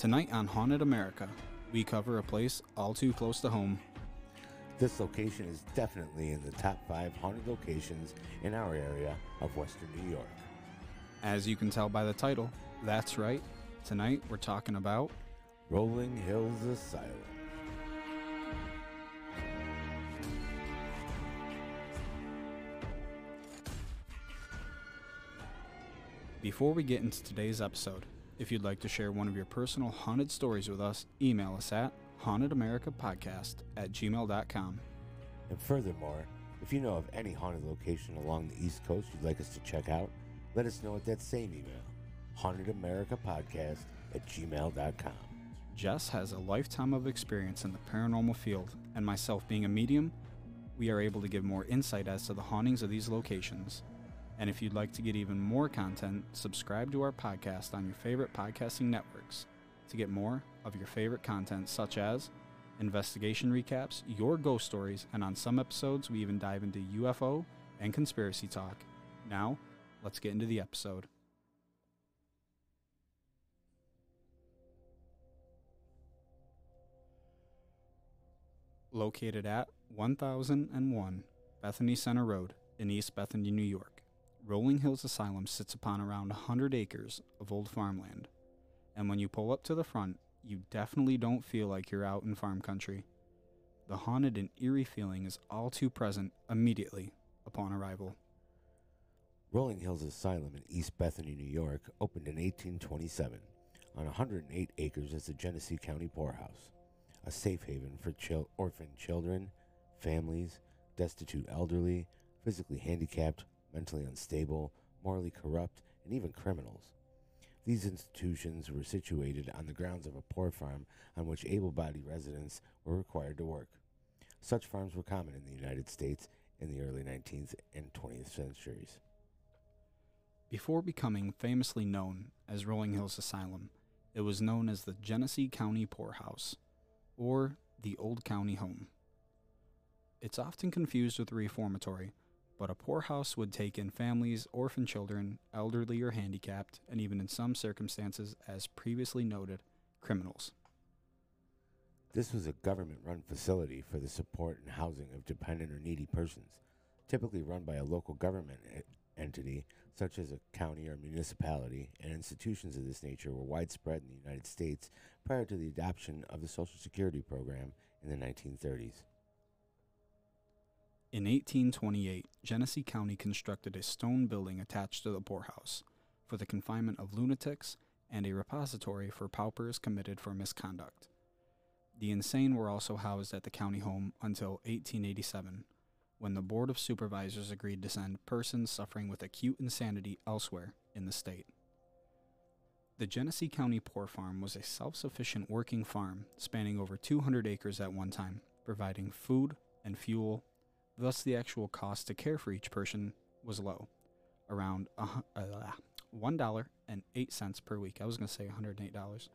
Tonight on Haunted America, we cover a place all too close to home. This location is definitely in the top five haunted locations in our area of Western New York. As you can tell by the title, that's right. Tonight we're talking about Rolling Hills Asylum. Before we get into today's episode, if you'd like to share one of your personal haunted stories with us, email us at hauntedamericapodcast at gmail.com. And furthermore, if you know of any haunted location along the East Coast you'd like us to check out, let us know at that same email, hauntedamericapodcast at gmail.com. Jess has a lifetime of experience in the paranormal field, and myself being a medium, we are able to give more insight as to the hauntings of these locations. And if you'd like to get even more content, subscribe to our podcast on your favorite podcasting networks to get more of your favorite content, such as investigation recaps, your ghost stories, and on some episodes, we even dive into UFO and conspiracy talk. Now, let's get into the episode. Located at 1001 Bethany Center Road in East Bethany, New York, Rolling Hills Asylum sits upon around 100 acres of old farmland. And when you pull up to the front, you definitely don't feel like you're out in farm country. The haunted and eerie feeling is all too present immediately upon arrival. Rolling Hills Asylum in East Bethany, New York, opened in 1827 on 108 acres as the Genesee County Poorhouse, a safe haven for chil- orphan children, families, destitute elderly, physically handicapped, mentally unstable, morally corrupt, and even criminals. These institutions were situated on the grounds of a poor farm on which able bodied residents were required to work. Such farms were common in the United States in the early 19th and 20th centuries. Before becoming famously known as Rolling Hills Asylum, it was known as the Genesee County Poorhouse, or the Old County Home. It's often confused with a reformatory, but a poorhouse would take in families, orphan children, elderly or handicapped, and even in some circumstances, as previously noted, criminals. This was a government run facility for the support and housing of dependent or needy persons, typically run by a local government e- entity such as a county or municipality, and institutions of this nature were widespread in the United States prior to the adoption of the Social Security program in the 1930s. In 1828, Genesee County constructed a stone building attached to the poorhouse for the confinement of lunatics and a repository for paupers committed for misconduct. The insane were also housed at the county home until 1887, when the Board of Supervisors agreed to send persons suffering with acute insanity elsewhere in the state. The Genesee County Poor Farm was a self sufficient working farm spanning over 200 acres at one time, providing food and fuel Thus, the actual cost to care for each person was low, around uh, $1.08 per week. I was going to say $108.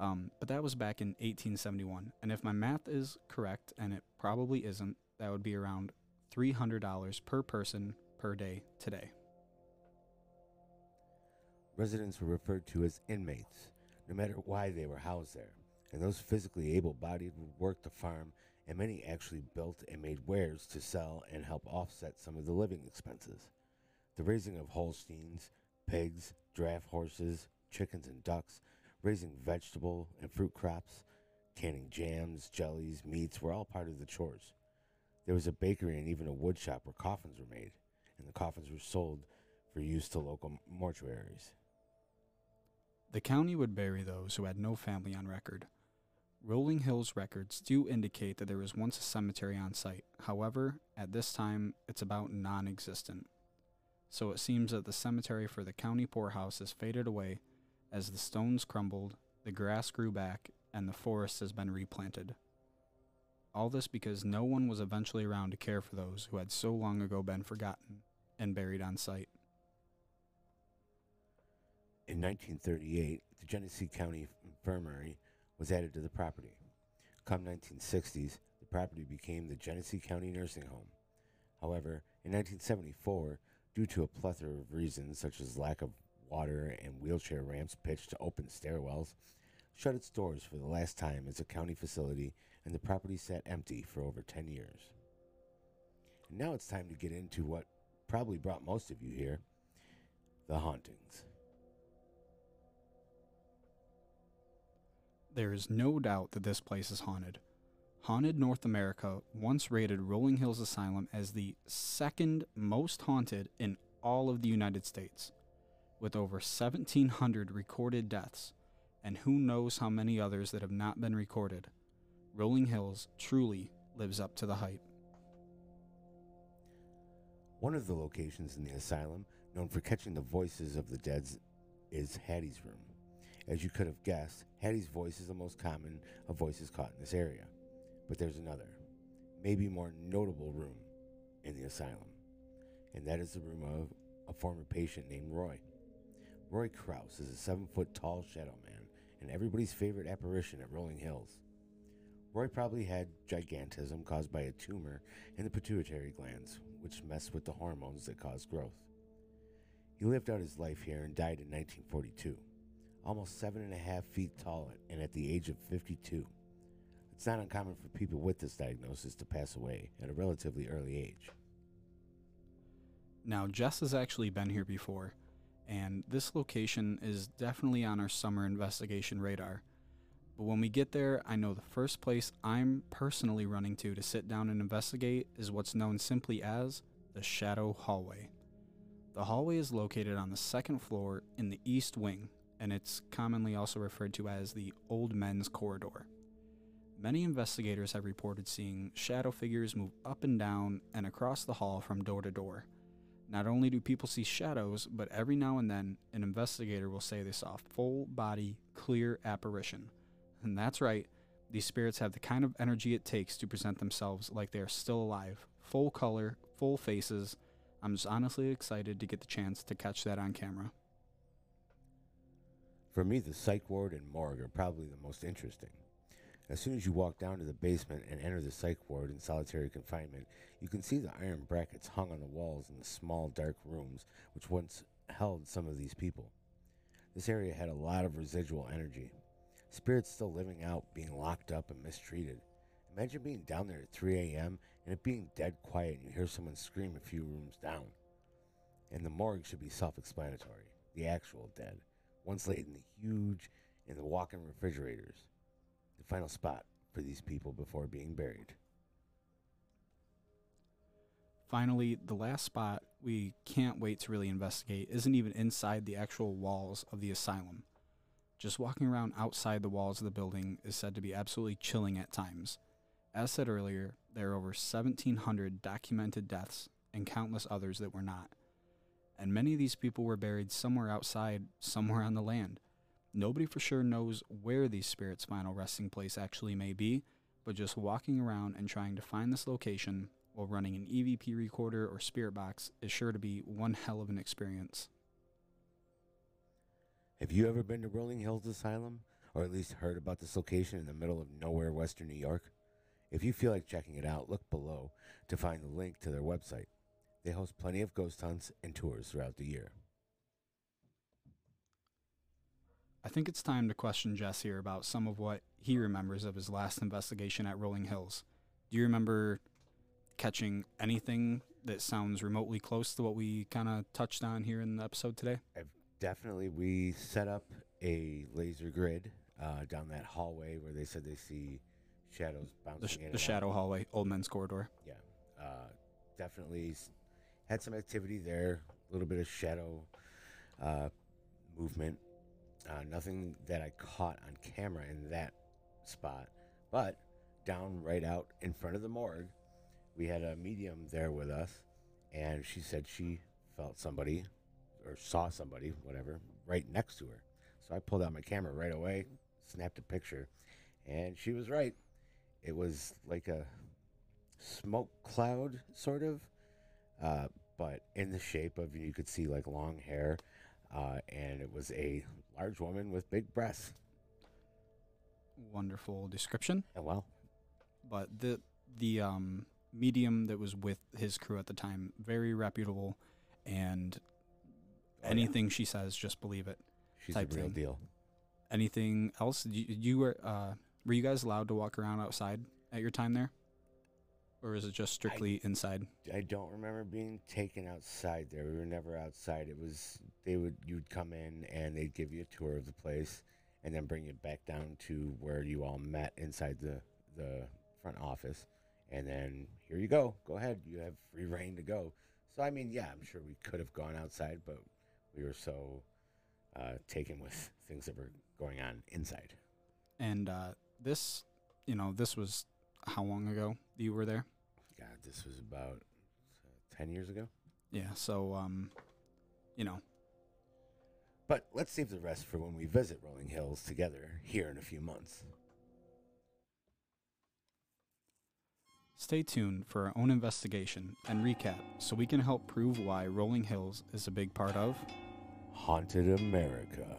Um, but that was back in 1871. And if my math is correct, and it probably isn't, that would be around $300 per person per day today. Residents were referred to as inmates, no matter why they were housed there, and those physically able bodied would work the farm, and many actually built and made wares to sell and help offset some of the living expenses. The raising of Holsteins, pigs, draft horses, chickens, and ducks, raising vegetable and fruit crops, canning jams, jellies, meats were all part of the chores. There was a bakery and even a wood shop where coffins were made, and the coffins were sold for use to local mortuaries. The county would bury those who had no family on record. Rolling Hills records do indicate that there was once a cemetery on site. However, at this time, it's about non existent. So it seems that the cemetery for the county poorhouse has faded away as the stones crumbled, the grass grew back, and the forest has been replanted. All this because no one was eventually around to care for those who had so long ago been forgotten and buried on site. In 1938, the Genesee County Infirmary was added to the property. Come 1960s, the property became the Genesee County Nursing Home. However, in 1974, due to a plethora of reasons such as lack of water and wheelchair ramps pitched to open stairwells, shut its doors for the last time as a county facility, and the property sat empty for over 10 years. And now it's time to get into what probably brought most of you here the hauntings. There is no doubt that this place is haunted. Haunted North America once rated Rolling Hills Asylum as the second most haunted in all of the United States, with over 1,700 recorded deaths, and who knows how many others that have not been recorded. Rolling Hills truly lives up to the hype. One of the locations in the asylum known for catching the voices of the dead is Hattie's room. As you could have guessed, Hattie's voice is the most common of voices caught in this area. But there's another, maybe more notable room in the asylum, and that is the room of a former patient named Roy. Roy Krause is a seven foot tall shadow man and everybody's favorite apparition at Rolling Hills. Roy probably had gigantism caused by a tumor in the pituitary glands, which mess with the hormones that cause growth. He lived out his life here and died in 1942, almost seven and a half feet tall and at the age of 52. It's not uncommon for people with this diagnosis to pass away at a relatively early age. Now, Jess has actually been here before, and this location is definitely on our summer investigation radar. But when we get there, I know the first place I'm personally running to to sit down and investigate is what's known simply as the Shadow Hallway. The hallway is located on the second floor in the east wing, and it's commonly also referred to as the Old Men's Corridor. Many investigators have reported seeing shadow figures move up and down and across the hall from door to door. Not only do people see shadows, but every now and then an investigator will say they saw a full body, clear apparition. And that's right, these spirits have the kind of energy it takes to present themselves like they are still alive, full color, full faces. I'm just honestly excited to get the chance to catch that on camera. For me, the psych ward and morgue are probably the most interesting. As soon as you walk down to the basement and enter the psych ward in solitary confinement, you can see the iron brackets hung on the walls in the small, dark rooms which once held some of these people. This area had a lot of residual energy. Spirits still living out, being locked up and mistreated. Imagine being down there at 3 a.m. and it being dead quiet and you hear someone scream a few rooms down. And the morgue should be self explanatory. The actual dead, once laid in the huge, in the walk in refrigerators the final spot for these people before being buried. Finally, the last spot we can't wait to really investigate isn't even inside the actual walls of the asylum. Just walking around outside the walls of the building is said to be absolutely chilling at times. As said earlier, there are over 1,700 documented deaths and countless others that were not. And many of these people were buried somewhere outside, somewhere on the land. Nobody for sure knows where these spirits' final resting place actually may be, but just walking around and trying to find this location while running an EVP recorder or spirit box is sure to be one hell of an experience. Have you ever been to Rolling Hills Asylum, or at least heard about this location in the middle of nowhere, Western New York? If you feel like checking it out, look below to find the link to their website. They host plenty of ghost hunts and tours throughout the year. I think it's time to question Jess here about some of what he remembers of his last investigation at Rolling Hills. Do you remember catching anything that sounds remotely close to what we kind of touched on here in the episode today? I've definitely we set up a laser grid uh, down that hallway where they said they see shadows bouncing the, sh- in the shadow hallway, Old Men's Corridor. Yeah, uh, definitely had some activity there. A little bit of shadow uh, movement uh, nothing that I caught on camera in that spot, but down right out in front of the morgue, we had a medium there with us, and she said she felt somebody or saw somebody, whatever, right next to her. So I pulled out my camera right away, snapped a picture, and she was right. It was like a smoke cloud, sort of, uh, but in the shape of you could see like long hair, uh, and it was a large woman with big breasts. Wonderful description. Oh, well. But the the um, medium that was with his crew at the time, very reputable, and oh, anything yeah. she says, just believe it. She's a real thing. deal. anything else? You, you were uh, were you guys allowed to walk around outside at your time there, or is it just strictly inside? I don't remember being taken outside there. We were never outside. It was they would you'd come in and they'd give you a tour of the place and then bring you back down to where you all met inside the the front office. And then here you go. Go ahead. You have free reign to go. So I mean, yeah, I'm sure we could have gone outside, but we were so uh, taken with things that were going on inside. And uh, this, you know, this was how long ago you were there? God, this was about uh, ten years ago. Yeah. So, um, you know, But let's save the rest for when we visit Rolling Hills together here in a few months. Stay tuned for our own investigation and recap so we can help prove why Rolling Hills is a big part of Haunted America.